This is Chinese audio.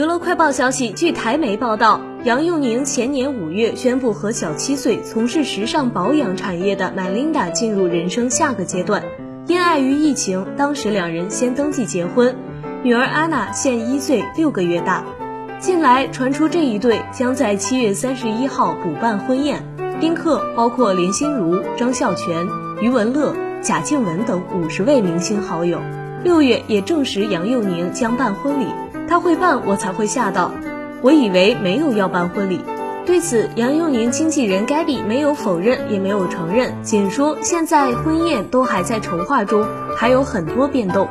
娱乐快报消息，据台媒报道，杨佑宁前年五月宣布和小七岁、从事时尚保养产业的 Melinda 进入人生下个阶段。因碍于疫情，当时两人先登记结婚。女儿安娜现一岁六个月大。近来传出这一对将在七月三十一号补办婚宴，宾客包括林心如、张孝全、余文乐、贾静雯等五十位明星好友。六月也证实杨佑宁将办婚礼。他会办，我才会吓到。我以为没有要办婚礼。对此，杨佑宁经纪人盖比没有否认，也没有承认，仅说现在婚宴都还在筹划中，还有很多变动。